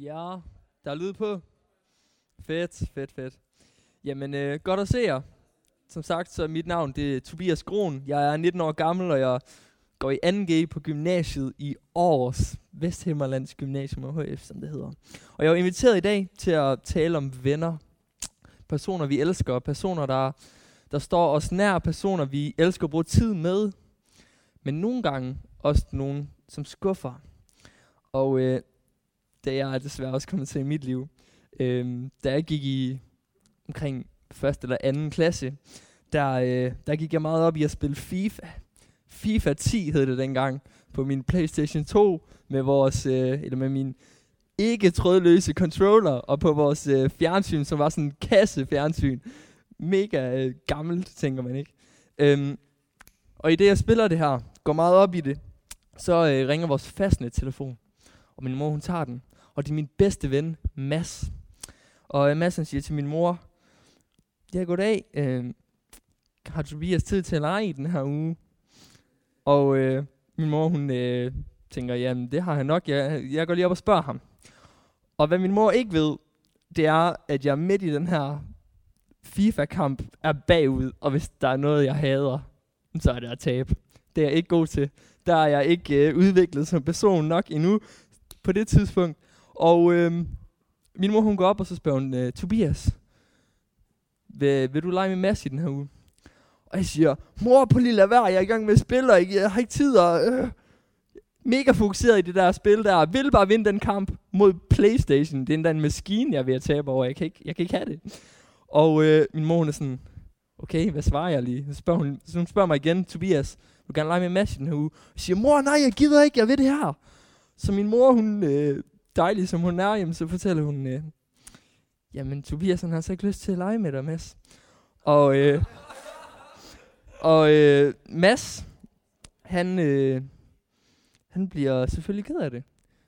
Ja, der er lyd på. Fedt, fedt, fedt. Jamen, øh, godt at se jer. Som sagt, så er mit navn det er Tobias Kron. Jeg er 19 år gammel, og jeg går i 2G på gymnasiet i Aarhus. Vesthimmerlands Gymnasium og HF, som det hedder. Og jeg er inviteret i dag til at tale om venner. Personer, vi elsker. Personer, der, der står os nær. Personer, vi elsker at bruge tid med. Men nogle gange også nogen, som skuffer. Og øh, det er jeg desværre også kommet til i mit liv. Øhm, da jeg gik i omkring første eller anden klasse, der, øh, der gik jeg meget op i at spille FIFA. FIFA 10 hed det dengang, på min Playstation 2, med vores, øh, eller med min ikke trådløse controller, og på vores øh, fjernsyn, som var sådan en kasse fjernsyn. Mega øh, gammelt, tænker man ikke. Øhm, og i det, jeg spiller det her, går meget op i det, så øh, ringer vores fastnet-telefon. Og min mor, hun tager den. Og det er min bedste ven, Mads. Og øh, Mads, han siger til min mor, Ja, goddag. Øh, har Tobias tid til at lege i den her uge? Og øh, min mor, hun øh, tænker, jamen det har han nok. Jeg, jeg går lige op og spørger ham. Og hvad min mor ikke ved, det er, at jeg midt i den her FIFA-kamp er bagud. Og hvis der er noget, jeg hader, så er det at tabe. Det er jeg ikke god til. Der er jeg ikke øh, udviklet som person nok endnu på det tidspunkt. Og øh, min mor, hun går op, og så spørger hun, øh, Tobias, vil, vil du lege med Mads i den her uge? Og jeg siger, mor på lille vær, jeg er i gang med at spille, og jeg har ikke tid, og øh, mega fokuseret i det der spil der. Vil bare vinde den kamp mod Playstation. Det er endda en maskine, jeg er ved at tabe over. Jeg kan ikke, jeg kan ikke have det. Og øh, min mor hun er sådan, okay, hvad svarer jeg lige? Så spørger hun, så hun spørger mig igen, Tobias, vil du gerne lege med Mads i den her uge? Jeg siger, mor, nej, jeg gider ikke, jeg ved det her. Så min mor, hun, øh, dejlig som hun er, jamen, så fortæller hun, øh, jamen Tobias han har så ikke lyst til at lege med dig, Mads. Og, øh, og øh, Mads, han, øh, han bliver selvfølgelig ked af det.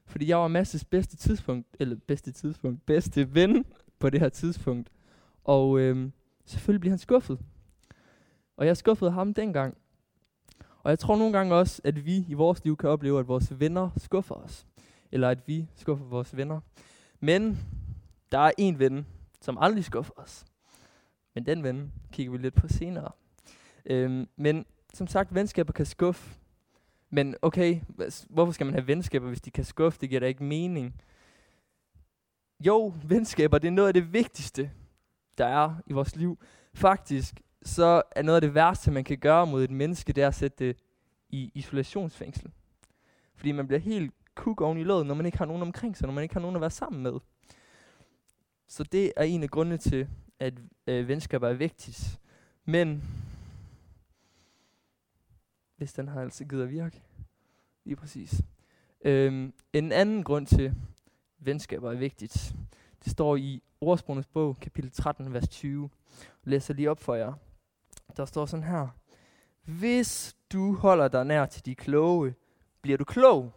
Fordi jeg var Mads' bedste tidspunkt, eller bedste tidspunkt, bedste ven på det her tidspunkt. Og øh, selvfølgelig bliver han skuffet. Og jeg skuffede ham dengang. Og jeg tror nogle gange også, at vi i vores liv kan opleve, at vores venner skuffer os. Eller at vi skuffer vores venner. Men der er en ven, som aldrig skuffer os. Men den ven kigger vi lidt på senere. Øhm, men som sagt, venskaber kan skuffe. Men okay, hvorfor skal man have venskaber, hvis de kan skuffe? Det giver da ikke mening. Jo, venskaber, det er noget af det vigtigste, der er i vores liv. Faktisk, så er noget af det værste, man kan gøre mod et menneske, det er at sætte det i isolationsfængsel. Fordi man bliver helt kuk oven i låget, når man ikke har nogen omkring sig, når man ikke har nogen at være sammen med. Så det er en af grundene til, at øh, venskaber er vigtigt. Men hvis den har altså givet at virke. Lige præcis. Øhm, en anden grund til, at venskaber er vigtigt, det står i Ordsprogenes bog, kapitel 13, vers 20. Jeg læser lige op for jer. Der står sådan her. Hvis du holder dig nær til de kloge, bliver du klog.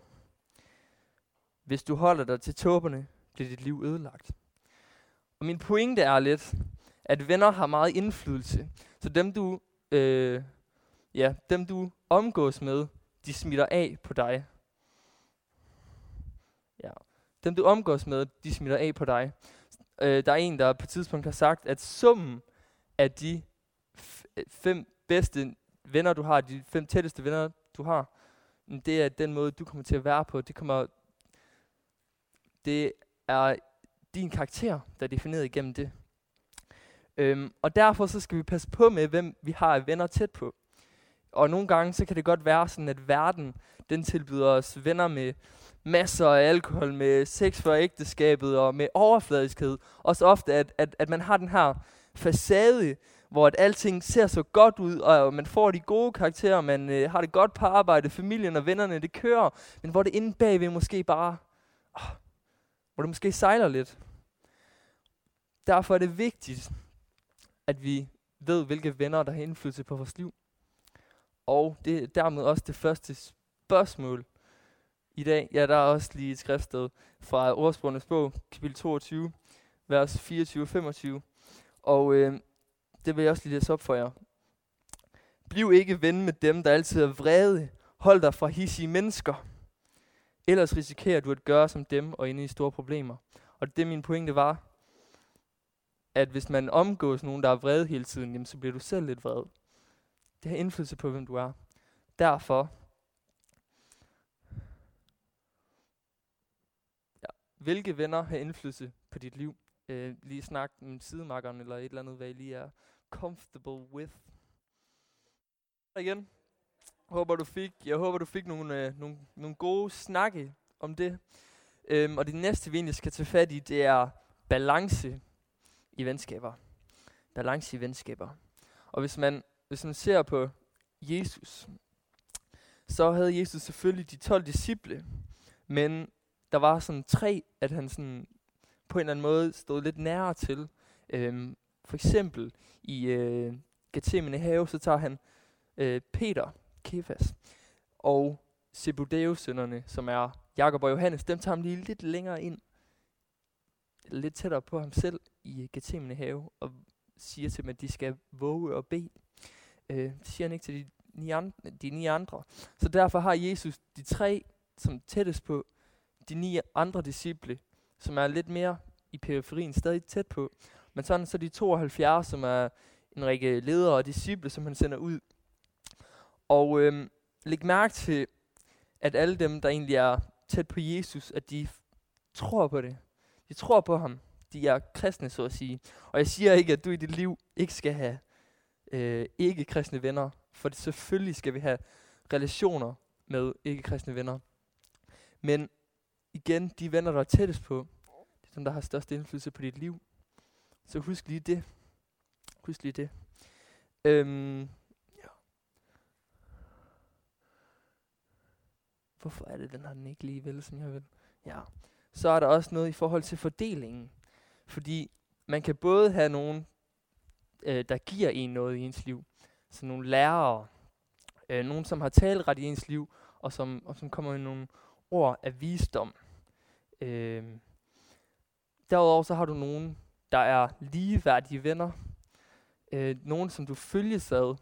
Hvis du holder dig til tåberne, bliver dit liv ødelagt. Og min pointe er lidt, at venner har meget indflydelse. Så dem du, øh, ja, dem du omgås med, de smitter af på dig. Ja. Dem du omgås med, de smitter af på dig. Øh, der er en, der på et tidspunkt har sagt, at summen af de øh, fem bedste venner, du har, de fem tætteste venner, du har, mm, det er den måde, du kommer til at være på. Det kommer, det er din karakter, der er defineret igennem det. Øhm, og derfor så skal vi passe på med, hvem vi har venner tæt på. Og nogle gange så kan det godt være sådan, at verden den tilbyder os venner med masser af alkohol, med sex for ægteskabet og med overfladiskhed. Også ofte, at, at, at man har den her facade, hvor at alting ser så godt ud, og man får de gode karakterer, man øh, har det godt på arbejde, familien og vennerne, det kører, men hvor det inde bagved måske bare, åh, hvor det måske sejler lidt. Derfor er det vigtigt, at vi ved, hvilke venner, der har indflydelse på vores liv. Og det er dermed også det første spørgsmål i dag. Ja, der er også lige et skriftsted fra Ordsprogenes bog, kapitel 22, vers 24-25. Og øh, det vil jeg også lige læse op for jer. Bliv ikke ven med dem, der altid er vrede. Hold dig fra hissige mennesker. Ellers risikerer du at gøre som dem og ende i store problemer. Og det min pointe var, at hvis man omgås nogen, der er vred hele tiden, jamen, så bliver du selv lidt vred. Det har indflydelse på, hvem du er. Derfor, ja, hvilke venner har indflydelse på dit liv? Øh, lige snak med sidemakkeren eller et eller andet, hvad I lige er comfortable with. Igen, håber du fik, jeg håber du fik nogle, øh, nogle, nogle gode snakke om det. Øhm, og det næste, vi egentlig skal tage fat i, det er balance i venskaber. Balance i venskaber. Og hvis man, hvis man ser på Jesus, så havde Jesus selvfølgelig de 12 disciple, men der var sådan tre, at han sådan på en eller anden måde stod lidt nærere til. Øhm, for eksempel i øh, Gethsemane have, så tager han øh, Peter, Kefas, og Zebedeus-sønnerne, som er Jakob og Johannes, dem tager ham lige lidt længere ind, lidt tættere på ham selv i Gethsemane have, og siger til dem, at de skal våge og bede. Øh, det siger han ikke til de ni, andre, de ni andre. Så derfor har Jesus de tre, som tættest på de ni andre disciple, som er lidt mere i periferien, stadig tæt på. Men sådan så de 72, som er en række ledere og disciple, som han sender ud. Og øhm, læg mærke til, at alle dem, der egentlig er tæt på Jesus, at de tror på det. De tror på ham. De er kristne, så at sige. Og jeg siger ikke, at du i dit liv ikke skal have øh, ikke-kristne venner. For det, selvfølgelig skal vi have relationer med ikke-kristne venner. Men igen, de venner, der er tættest på, det er dem, der har størst indflydelse på dit liv. Så husk lige det. Husk lige det. Øhm, Hvorfor er det, den har den ikke lige vel, som jeg vil? Ja. Så er der også noget i forhold til fordelingen. Fordi man kan både have nogen, øh, der giver en noget i ens liv. Så nogle lærere, øh, nogen som har taleret i ens liv, og som, og som kommer med nogle ord af visdom. Øh, derudover så har du nogen, der er ligeværdige venner. Øh, nogen, som du følges ad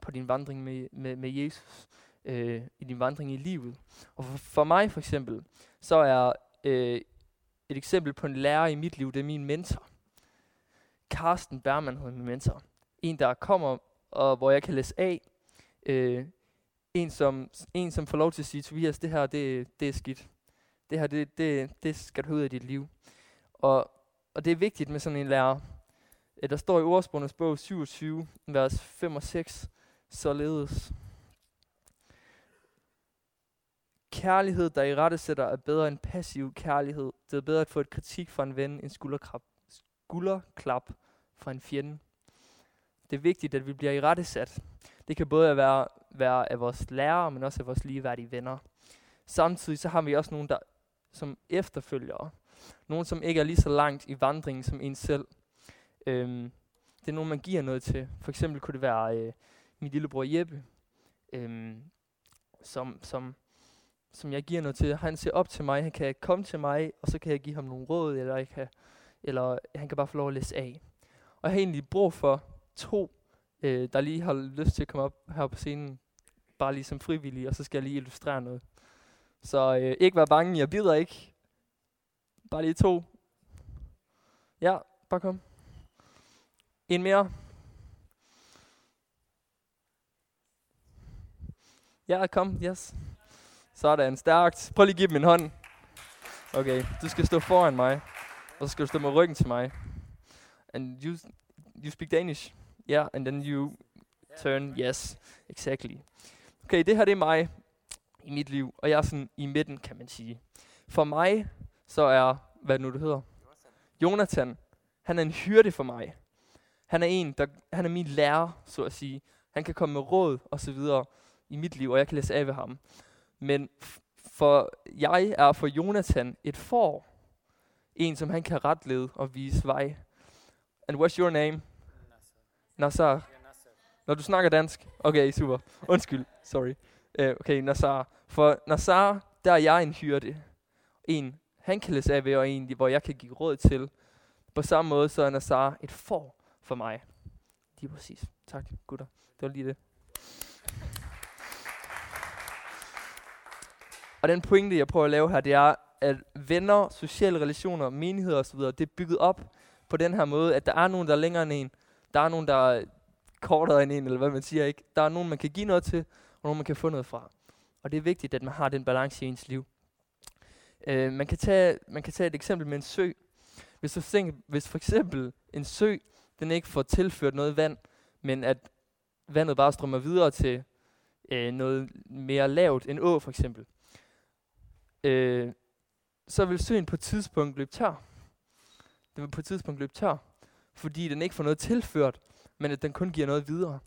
på din vandring med, med, med Jesus, øh, i din vandring i livet. Og for, for mig for eksempel, så er øh, et eksempel på en lærer i mit liv, det er min mentor. Carsten Bergman hedder min mentor. En, der kommer, og hvor jeg kan læse af. Øh, en, som, en, som får lov til at sige, Tobias, det her, det, det er skidt. Det her, det, det, det skal du ud af dit liv. Og, og det er vigtigt med sådan en lærer. Øh, der står i ordsprogenes bog 27, vers 5 og 6, således. Kærlighed, der i rette sætter, er bedre end passiv kærlighed. Det er bedre at få et kritik fra en ven end skulderklap, skulderklap fra en fjende. Det er vigtigt, at vi bliver i rette sat. Det kan både være, være af vores lærere, men også af vores ligeværdige venner. Samtidig så har vi også nogen, der som efterfølgere. Nogen, som ikke er lige så langt i vandringen som en selv. Øhm, det er nogen, man giver noget til. For eksempel kunne det være øh, min lillebror Jeppe, øhm, som, som, som jeg giver noget til. Han ser op til mig, han kan komme til mig, og så kan jeg give ham nogle råd, eller, jeg kan, eller han kan bare få lov at læse af. Og jeg har egentlig brug for to, øh, der lige har lyst til at komme op her på scenen, bare lige som frivillige, og så skal jeg lige illustrere noget. Så øh, ikke vær bange, jeg bider ikke. Bare lige to. Ja, bare kom. En mere. Ja, kom, yes. Sådan, stærkt. Prøv lige at give dem en hånd. Okay, du skal stå foran mig, og så skal du stå med ryggen til mig. And you, you speak Danish? Yeah, and then you turn, yes, exactly. Okay, det her det er mig i mit liv, og jeg er sådan i midten, kan man sige. For mig, så er, hvad nu det hedder? Jonathan. Han er en hyrde for mig. Han er en, der, han er min lærer, så at sige. Han kan komme med råd og så videre i mit liv, og jeg kan læse af ved ham. Men for jeg er for Jonathan et får. En, som han kan retlede og vise vej. And what's your name? Nassar. Når du snakker dansk? Okay, super. Undskyld. Sorry. Uh, okay, Nassar. For Nassar, der er jeg en hyrde. En, han kan læse af ved, og en, hvor jeg kan give råd til. På samme måde, så er Nassar et får for mig. Lige præcis. Tak, gutter. Det var lige det. Og den pointe, jeg prøver at lave her, det er, at venner, sociale relationer, menigheder osv., det er bygget op på den her måde, at der er nogen, der er længere end en. Der er nogen, der er kortere end en, eller hvad man siger. ikke. Der er nogen, man kan give noget til, og nogen, man kan få noget fra. Og det er vigtigt, at man har den balance i ens liv. Øh, man, kan tage, man kan tage et eksempel med en sø. Hvis, du tænker, hvis for eksempel en sø, den ikke får tilført noget vand, men at vandet bare strømmer videre til øh, noget mere lavt, en å for eksempel, øh, så vil søen på et tidspunkt løbe tør. Den vil på et tidspunkt løbe tør, fordi den ikke får noget tilført, men at den kun giver noget videre.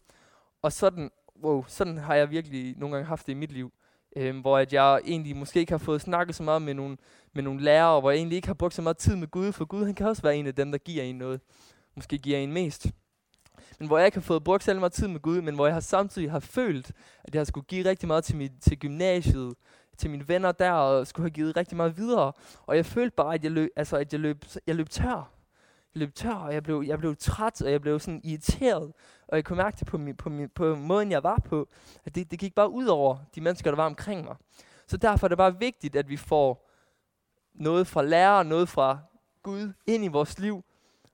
Og sådan, wow, sådan har jeg virkelig nogle gange haft det i mit liv. Øhm, hvor at jeg egentlig måske ikke har fået snakket så meget med nogle, med nogle lærere, hvor jeg egentlig ikke har brugt så meget tid med Gud, for Gud han kan også være en af dem, der giver en noget. Måske giver en mest. Men hvor jeg ikke har fået brugt særlig meget tid med Gud, men hvor jeg har samtidig har følt, at jeg har skulle give rigtig meget til, mit, til gymnasiet, til mine venner der, og skulle have givet rigtig meget videre. Og jeg følte bare, at jeg løb, altså, at jeg løb, jeg løb tør. Jeg løb tør, og jeg blev, jeg blev træt, og jeg blev sådan irriteret. Og jeg kunne mærke det på, min, på, min, på måden, jeg var på, at det, det gik bare ud over de mennesker, der var omkring mig. Så derfor er det bare vigtigt, at vi får noget fra lærer, noget fra Gud ind i vores liv,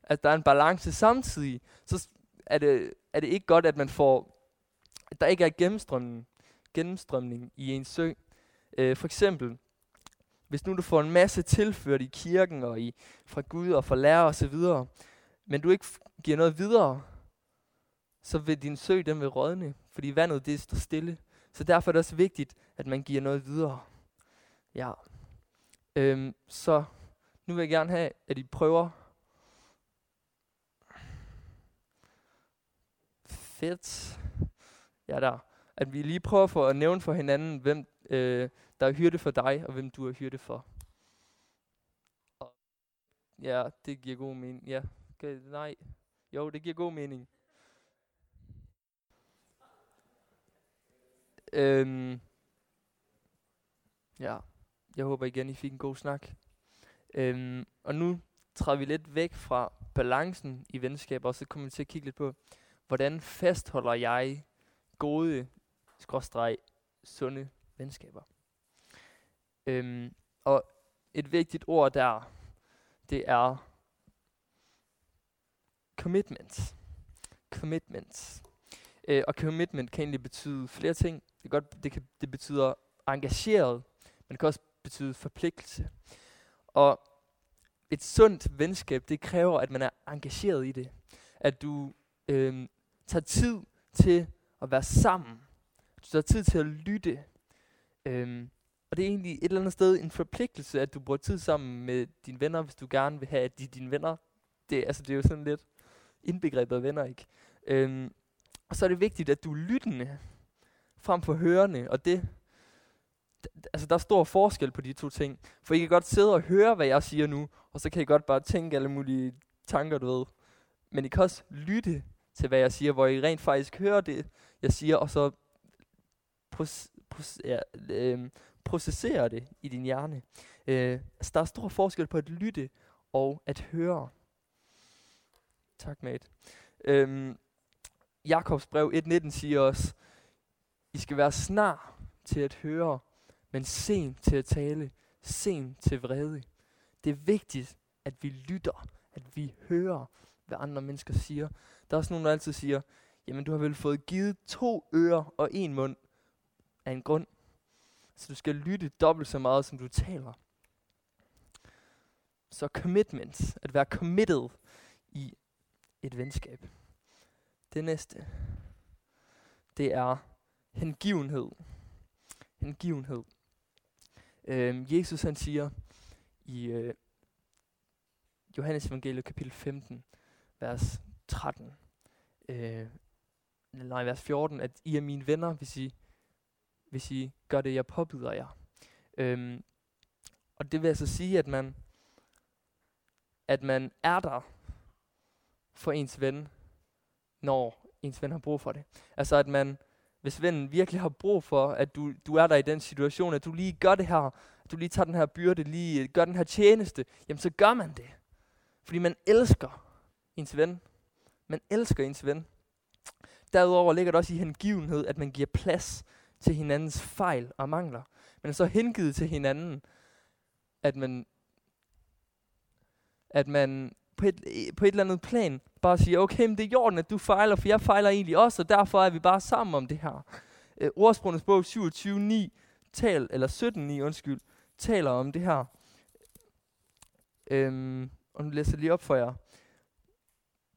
at der er en balance samtidig, så er det, er det ikke godt, at man får, at der ikke er gennemstrømning, gennemstrømning i en sø. Øh, for eksempel, hvis nu du får en masse tilført i kirken og i, fra Gud og fra lærer og så videre, men du ikke giver noget videre, så vil din sø, den vil rådne, fordi vandet, det står stille. Så derfor er det også vigtigt, at man giver noget videre. Ja. Øhm, så nu vil jeg gerne have, at I prøver. Fedt. Ja, der. At vi lige prøver for at nævne for hinanden, hvem øh, der er hyrde for dig, og hvem du er hyrde for. Og ja, det giver god mening. Ja, okay, nej. Jo, det giver god mening. Øhm, ja, jeg håber igen, I fik en god snak. Øhm, og nu træder vi lidt væk fra balancen i venskaber, og så kommer vi til at kigge lidt på, hvordan fastholder jeg gode, skråstreg, sunde venskaber. Øhm, og et vigtigt ord der, det er commitment. Commitment. Øh, og commitment kan egentlig betyde flere ting. Det, godt, det, kan, det betyder engageret, men det kan også betyde forpligtelse. Og et sundt venskab, det kræver, at man er engageret i det. At du øh, tager tid til at være sammen. Du tager tid til at lytte. Øh, og det er egentlig et eller andet sted en forpligtelse, at du bruger tid sammen med dine venner, hvis du gerne vil have, at de dine venner, det, altså, det er jo sådan lidt indbegrebet af venner, ikke? Øhm, og så er det vigtigt, at du er lyttende, frem for hørende, og det, altså der er stor forskel på de to ting. For I kan godt sidde og høre, hvad jeg siger nu, og så kan I godt bare tænke alle mulige tanker, du ved. Men I kan også lytte til, hvad jeg siger, hvor I rent faktisk hører det, jeg siger, og så ja, øh, processere det i din hjerne. Øh, altså, der er stor forskel på at lytte og at høre. Tak, mate. Øhm, Jakobs brev 1.19 siger også, I skal være snar til at høre, men sent til at tale, sent til vrede. Det er vigtigt, at vi lytter, at vi hører, hvad andre mennesker siger. Der er også nogen, der altid siger, jamen du har vel fået givet to ører og en mund af en grund. Så du skal lytte dobbelt så meget, som du taler. Så commitment, at være committed i et venskab. Det næste, det er hengivenhed. Hengivenhed. Øhm, Jesus han siger i øh, Johannes evangeliet kapitel 15, vers 13, øh, nej, vers 14, at I er mine venner, hvis I hvis I gør det, jeg påbyder jer. Øhm, og det vil altså sige, at man, at man er der for ens ven, når ens ven har brug for det. Altså at man, hvis vennen virkelig har brug for, at du, du er der i den situation, at du lige gør det her, at du lige tager den her byrde, lige øh, gør den her tjeneste, jamen så gør man det. Fordi man elsker ens ven. Man elsker ens ven. Derudover ligger det også i hengivenhed, at man giver plads til hinandens fejl og mangler. men er så hengivet til hinanden, at man, at man på et, på et eller andet plan bare siger, okay, men det er jorden, at du fejler, for jeg fejler egentlig også, og derfor er vi bare sammen om det her. Øh, Ordsprogenes bog 27.9, tal, eller 17.9, undskyld, taler om det her. Øhm, og nu læser jeg lige op for jer.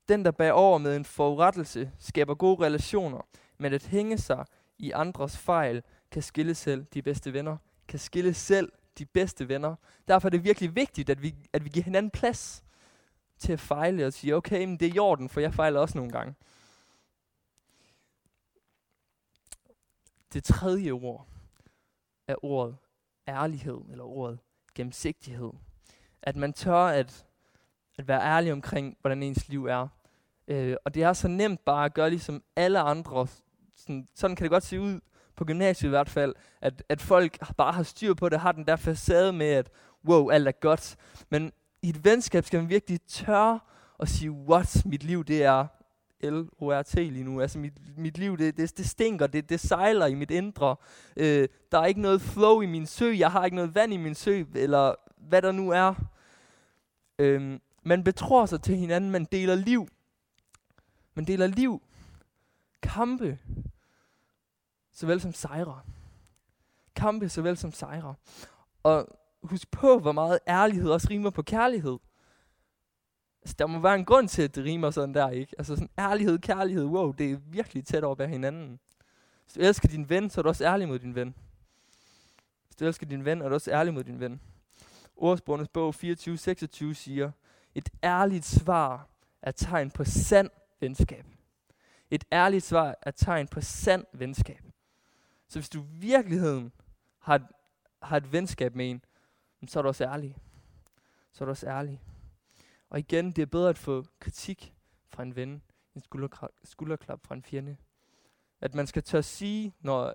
Den, der bærer over med en forurettelse, skaber gode relationer, men at hænge sig i andres fejl, kan skille selv de bedste venner. Kan skille selv de bedste venner. Derfor er det virkelig vigtigt, at vi, at vi giver hinanden plads til at fejle og sige, okay, men det er jorden, for jeg fejler også nogle gange. Det tredje ord er ordet ærlighed, eller ordet gennemsigtighed. At man tør at, at være ærlig omkring, hvordan ens liv er. Øh, og det er så nemt bare at gøre ligesom alle andre. Sådan, sådan kan det godt se ud på gymnasiet i hvert fald, at, at folk bare har styr på det, har den der facade med, at wow, alt er godt. Men i et venskab skal man virkelig tør at sige, what, mit liv det er L-O-R-T lige nu. Altså mit, mit liv, det, det, det stinker, det, det sejler i mit indre. Øh, der er ikke noget flow i min sø, jeg har ikke noget vand i min sø, eller hvad der nu er. Øh, man betror sig til hinanden, man deler liv. Man deler liv, kampe, såvel som sejre. Kampe såvel som sejre. Og husk på, hvor meget ærlighed også rimer på kærlighed. Altså, der må være en grund til, at det rimer sådan der, ikke? Altså sådan ærlighed, kærlighed, wow, det er virkelig tæt over hinanden. Hvis du elsker din ven, så er du også ærlig mod din ven. Hvis du elsker din ven, er du også ærlig mod din ven. Ordsprogenes bog 24-26 siger, et ærligt svar er tegn på sand venskab. Et ærligt svar er tegn på sand venskab. Så hvis du i virkeligheden har et, har et venskab med en, så er du også ærlig. Så er du også ærlig. Og igen, det er bedre at få kritik fra en ven, end skulderklap, skulderklap fra en fjende. At man skal tør sige, når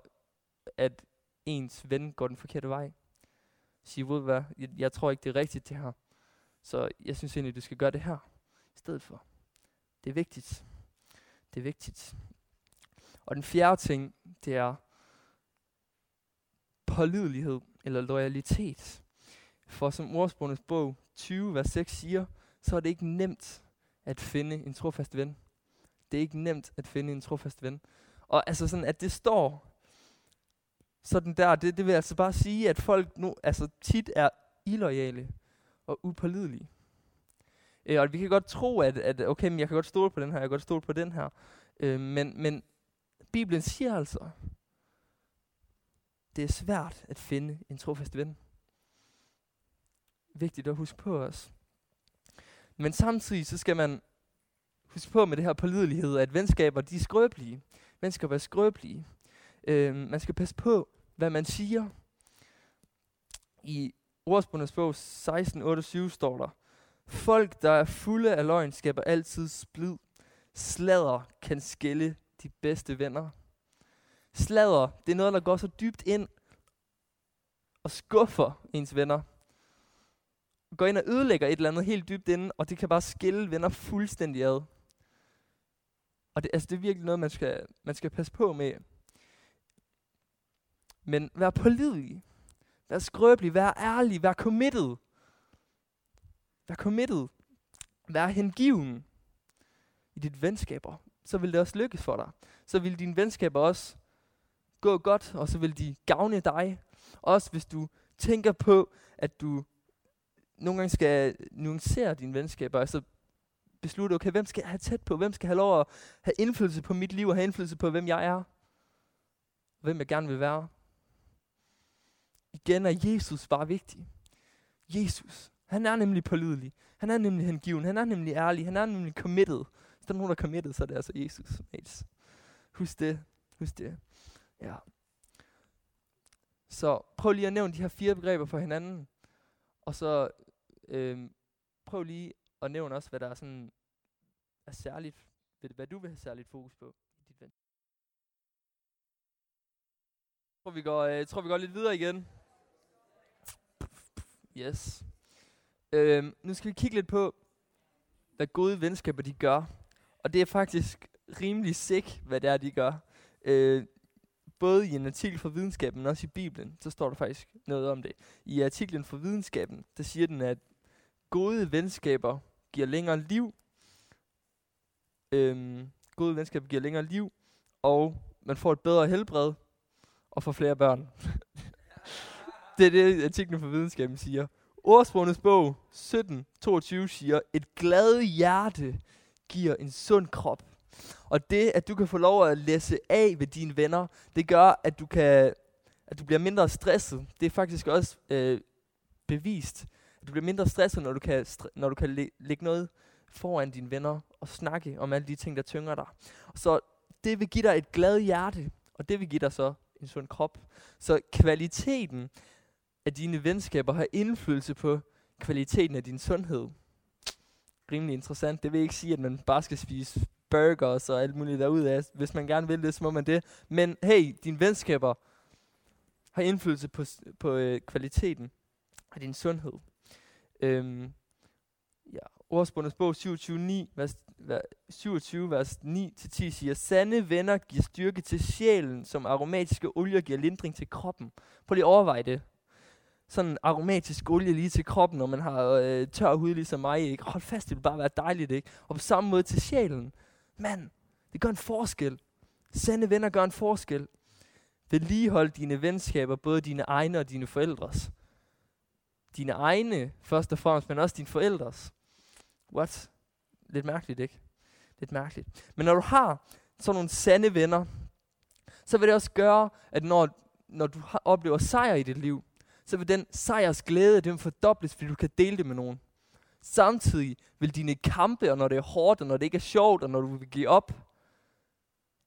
at ens ven går den forkerte vej. Sige, ved hvad, jeg, jeg tror ikke, det er rigtigt det her. Så jeg synes egentlig, du skal gøre det her i stedet for. Det er vigtigt. Det er vigtigt. Og den fjerde ting, det er pålidelighed eller loyalitet. For som ordsprogenes bog 20, vers 6 siger, så er det ikke nemt at finde en trofast ven. Det er ikke nemt at finde en trofast ven. Og altså sådan, at det står sådan der, det, det vil altså bare sige, at folk nu, altså tit er illoyale og upålidelige. Øh, og vi kan godt tro, at, at okay, men jeg kan godt stole på den her, jeg kan godt stole på den her. Øh, men, men Bibelen siger altså, det er svært at finde en trofast ven. Vigtigt at huske på os. Men samtidig så skal man huske på med det her pålidelighed, at venskaber de er skrøbelige. Venskaber er skrøbelige. Øh, man skal passe på, hvad man siger. I ordsprogenes bog 16.28 står der, Folk, der er fulde af løgn, skaber altid splid. Slader kan skille de bedste venner. Slader, det er noget, der går så dybt ind og skuffer ens venner går ind og ødelægger et eller andet helt dybt inde, og det kan bare skille venner fuldstændig ad. Og det, altså, det er virkelig noget, man skal, man skal passe på med. Men vær pålidelig. Vær skrøbelig. Vær ærlig. Vær committed. Vær committed. Vær hengiven i dit venskaber. Så vil det også lykkes for dig. Så vil dine venskaber også gå godt, og så vil de gavne dig. Også hvis du tænker på, at du nogle gange skal nuancere dine venskaber, altså beslutte, okay, hvem skal jeg have tæt på, hvem skal have lov at have indflydelse på mit liv, og have indflydelse på, hvem jeg er, hvem jeg gerne vil være. Igen er Jesus bare vigtig. Jesus, han er nemlig pålidelig. Han er nemlig hengiven. Han er nemlig ærlig. Han er nemlig committed. Hvis der er nogen, der er committed, så er det altså Jesus. Mates. Husk det. Husk det. Ja. Så prøv lige at nævne de her fire begreber for hinanden. Og så øh, prøv lige at nævne også, hvad der er sådan er særligt, hvad du vil have særligt fokus på i dit venskab. Jeg tror, vi går, øh, tror, vi går lidt videre igen. Yes. Øhm, nu skal vi kigge lidt på, hvad gode venskaber de gør. Og det er faktisk rimelig sick, hvad det er, de gør. Øh, både i en artikel fra videnskaben, men også i Bibelen, så står der faktisk noget om det. I artiklen fra videnskaben, der siger den, at gode venskaber giver længere liv. Øhm, gode venskaber giver længere liv, og man får et bedre helbred, og får flere børn. det er det, artiklen fra videnskaben siger. Ordsprogenes bog 17.22 siger, et glad hjerte giver en sund krop. Og det, at du kan få lov at læse af ved dine venner, det gør, at du, kan, at du bliver mindre stresset. Det er faktisk også øh, bevist. At du bliver mindre stresset, når du kan, når du kan læ- lægge noget foran dine venner og snakke om alle de ting, der tynger dig. Så det vil give dig et glad hjerte, og det vil give dig så en sund krop. Så kvaliteten af dine venskaber har indflydelse på kvaliteten af din sundhed. Rimelig interessant. Det vil ikke sige, at man bare skal spise burgers og alt muligt derude Hvis man gerne vil det, så må man det. Men hey, dine venskaber har indflydelse på, på øh, kvaliteten af din sundhed. Øhm, ja, Ordsbundets bog 27, 9, vers, 27 vers 9-10 siger, Sande venner giver styrke til sjælen, som aromatiske olier giver lindring til kroppen. Prøv lige at overveje det sådan aromatisk olie lige til kroppen, når man har øh, tør hud ligesom mig. Ikke? Hold fast, det vil bare være dejligt. Ikke? Og på samme måde til sjælen. Mand, det gør en forskel. Sande venner gør en forskel. Vedligehold dine venskaber, både dine egne og dine forældres. Dine egne først og fremmest, men også dine forældres. What? Lidt mærkeligt, ikke? Lidt mærkeligt. Men når du har sådan nogle sande venner, så vil det også gøre, at når, når du har, oplever sejr i dit liv, så vil den sejrs glæde, den fordobles, fordi du kan dele det med nogen. Samtidig vil dine kampe, og når det er hårdt, og når det ikke er sjovt, og når du vil give op,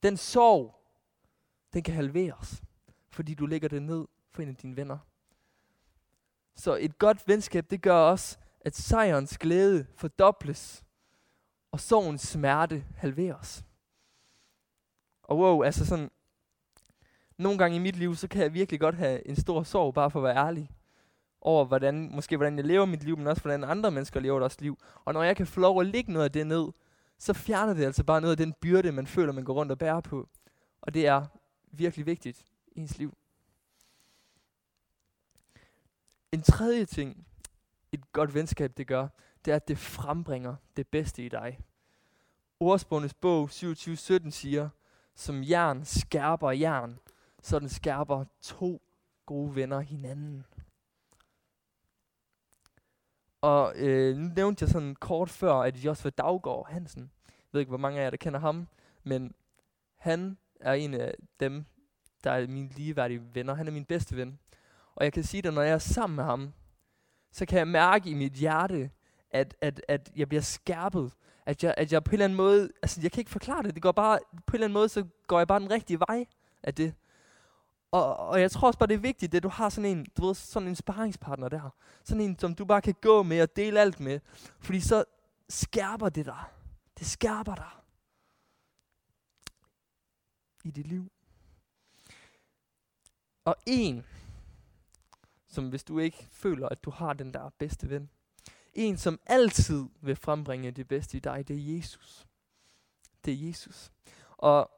den sorg, den kan halveres, fordi du lægger det ned for en af dine venner. Så et godt venskab, det gør også, at sejrens glæde fordobles, og sorgens smerte halveres. Og wow, altså sådan, nogle gange i mit liv, så kan jeg virkelig godt have en stor sorg, bare for at være ærlig, over hvordan, måske hvordan jeg lever mit liv, men også hvordan andre mennesker lever deres liv. Og når jeg kan få lov at lægge noget af det ned, så fjerner det altså bare noget af den byrde, man føler, man går rundt og bærer på. Og det er virkelig vigtigt i ens liv. En tredje ting, et godt venskab det gør, det er, at det frembringer det bedste i dig. Ordsprogenes bog 27.17 siger, som jern skærper jern, så den skærper to gode venner hinanden. Og øh, nu nævnte jeg sådan kort før, at Josfa Daggaard Hansen, jeg ved ikke, hvor mange af jer, der kender ham, men han er en af dem, der er mine ligeværdige venner. Han er min bedste ven. Og jeg kan sige at når jeg er sammen med ham, så kan jeg mærke i mit hjerte, at, at, at jeg bliver skærpet. At jeg, at jeg på en eller anden måde, altså jeg kan ikke forklare det, det går bare, på en eller anden måde, så går jeg bare den rigtige vej af det. Og, og jeg tror også bare, det er vigtigt, at du har sådan en, du ved, sådan en sparringspartner der. Sådan en, som du bare kan gå med og dele alt med. Fordi så skærper det dig. Det skærper dig. I dit liv. Og en, som hvis du ikke føler, at du har den der bedste ven. En, som altid vil frembringe det bedste i dig, det er Jesus. Det er Jesus. Og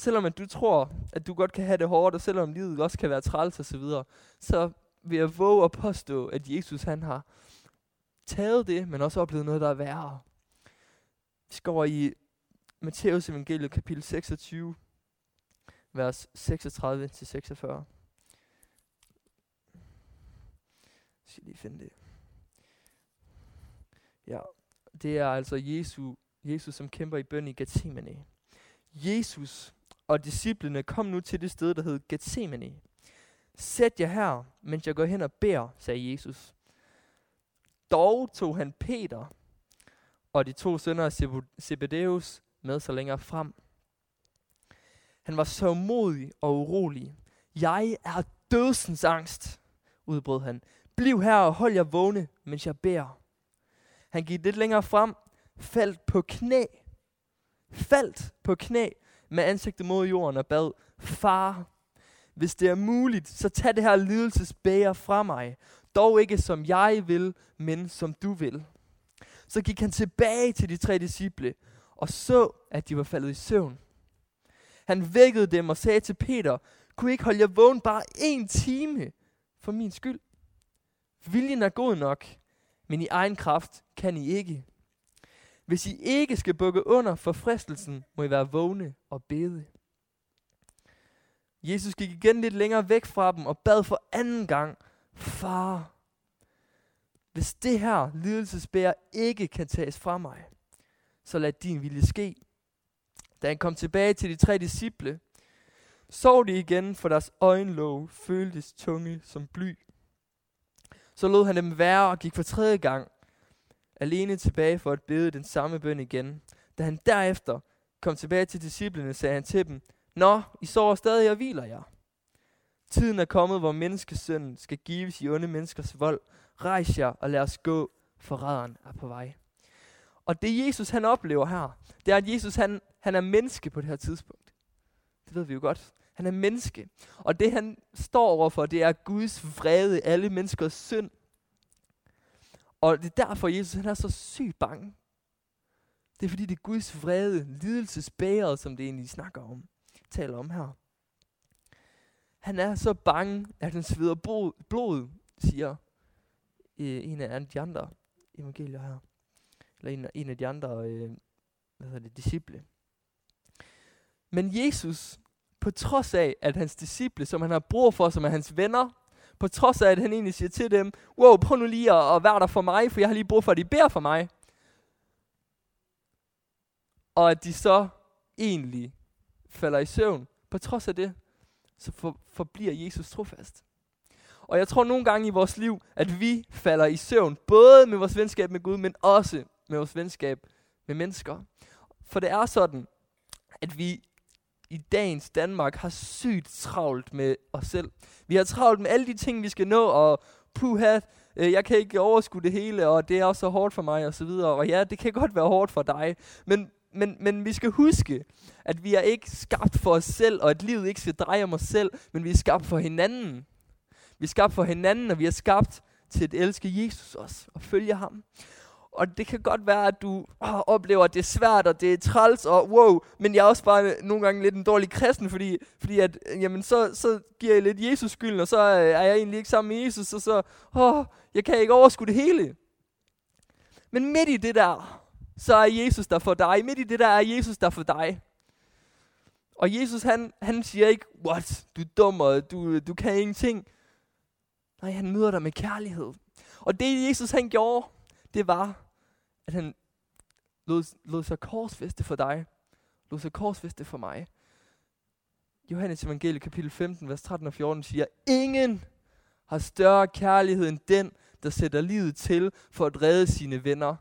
selvom at du tror, at du godt kan have det hårdt, og selvom livet også kan være træls og så videre, så vil jeg våge at påstå, at Jesus han har taget det, men også oplevet noget, der er værre. Vi skal over i Matteus evangeliet kapitel 26, vers 36-46. Jeg skal lige finde det. Ja, det er altså Jesus, Jesus som kæmper i bøn i Gethsemane. Jesus og disciplene kom nu til det sted, der hed Gethsemane. Sæt jer her, mens jeg går hen og beder, sagde Jesus. Dog tog han Peter og de to sønner af Zebedeus med sig længere frem. Han var så modig og urolig. Jeg er dødsens angst, udbrød han. Bliv her og hold jer vågne, mens jeg beder. Han gik lidt længere frem, faldt på knæ. Faldt på knæ med ansigtet mod jorden og bad, Far, hvis det er muligt, så tag det her lidelsesbæger fra mig. Dog ikke som jeg vil, men som du vil. Så gik han tilbage til de tre disciple og så, at de var faldet i søvn. Han vækkede dem og sagde til Peter, kunne I ikke holde jer vågen bare en time for min skyld? Viljen er god nok, men i egen kraft kan I ikke. Hvis I ikke skal bukke under for fristelsen, må I være vågne og bede. Jesus gik igen lidt længere væk fra dem og bad for anden gang, Far, hvis det her lidelsesbær ikke kan tages fra mig, så lad din vilje ske. Da han kom tilbage til de tre disciple, sov de igen, for deres øjenlåg føltes tunge som bly. Så lod han dem være og gik for tredje gang alene tilbage for at bede den samme bøn igen. Da han derefter kom tilbage til disciplene, sagde han til dem, Nå, I sover stadig og hviler jer. Tiden er kommet, hvor menneskesønnen skal gives i onde menneskers vold. Rejs jer og lad os gå, forræderen er på vej. Og det Jesus han oplever her, det er, at Jesus han, han er menneske på det her tidspunkt. Det ved vi jo godt. Han er menneske. Og det han står overfor, det er Guds vrede, alle menneskers synd. Og det er derfor, Jesus han er så sygt bange. Det er fordi, det er Guds vrede, lidelsesbæret, som det egentlig snakker om, taler om her. Han er så bange, at han sveder blod, siger øh, en af de andre evangelier her. Eller en, en af de andre øh, hvad hedder det, disciple. Men Jesus, på trods af, at hans disciple, som han har brug for, som er hans venner, på trods af, at han egentlig siger til dem, wow, prøv nu lige at, at være der for mig, for jeg har lige brug for, at I beder for mig. Og at de så egentlig falder i søvn. På trods af det, så for, forbliver Jesus trofast. Og jeg tror nogle gange i vores liv, at vi falder i søvn, både med vores venskab med Gud, men også med vores venskab med mennesker. For det er sådan, at vi i dagens Danmark har sygt travlt med os selv. Vi har travlt med alle de ting, vi skal nå, og puha, øh, jeg kan ikke overskue det hele, og det er også så hårdt for mig, og så videre. Og ja, det kan godt være hårdt for dig, men, men, men vi skal huske, at vi er ikke skabt for os selv, og at livet ikke skal dreje om os selv, men vi er skabt for hinanden. Vi er skabt for hinanden, og vi er skabt til at elske Jesus også, og følge ham. Og det kan godt være, at du åh, oplever, at det er svært, og det er træls, og wow, men jeg er også bare nogle gange lidt en dårlig kristen, fordi, fordi at, jamen, så, så giver jeg lidt Jesus skylden, og så øh, er jeg egentlig ikke sammen med Jesus, og så, åh, jeg kan ikke overskue det hele. Men midt i det der, så er Jesus der for dig. Midt i det der er Jesus der for dig. Og Jesus, han, han siger ikke, what, du er dum, og du, du kan ingenting. Nej, han møder dig med kærlighed. Og det Jesus, han gjorde, det var, at han lod, lod sig korsfeste for dig. Lod sig korsfeste for mig. Johannes evangelie kapitel 15, vers 13 og 14 siger, Ingen har større kærlighed end den, der sætter livet til for at redde sine venner.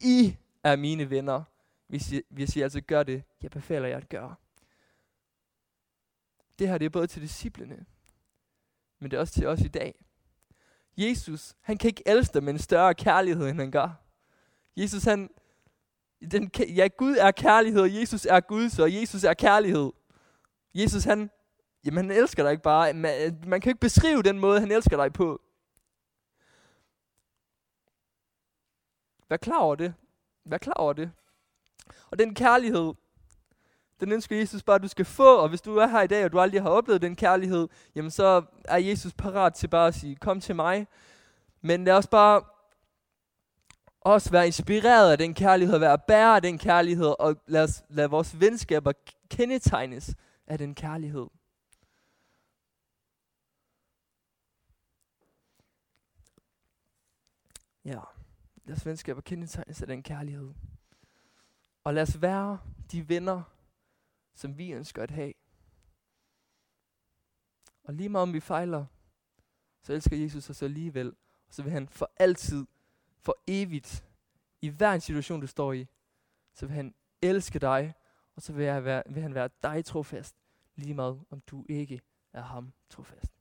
I er mine venner, hvis I, hvis I altså gør det, jeg befaler jer at gøre. Det her det er både til disciplene, men det er også til os i dag. Jesus, han kan ikke elske dig med en større kærlighed, end han gør. Jesus, han, den, ja, Gud er kærlighed, og Jesus er Gud, så Jesus er kærlighed. Jesus, han, jamen, han elsker dig ikke bare. Man, man kan ikke beskrive den måde, han elsker dig på. Vær klar over det. Vær klar over det. Og den kærlighed, den ønsker Jesus bare, at du skal få, og hvis du er her i dag, og du aldrig har oplevet den kærlighed, jamen så er Jesus parat til bare at sige, kom til mig. Men lad os bare også være inspireret af den kærlighed, være bære af den kærlighed, og lad, os, lad vores venskaber kendetegnes af den kærlighed. Ja, lad os venskaber kendetegnes af den kærlighed. Og lad os være de venner, som vi ønsker at have. Og lige meget om vi fejler, så elsker Jesus os alligevel. Og så vil han for altid, for evigt, i hver en situation, du står i, så vil han elske dig, og så vil, jeg være, vil han være dig trofast, lige meget om du ikke er ham trofast.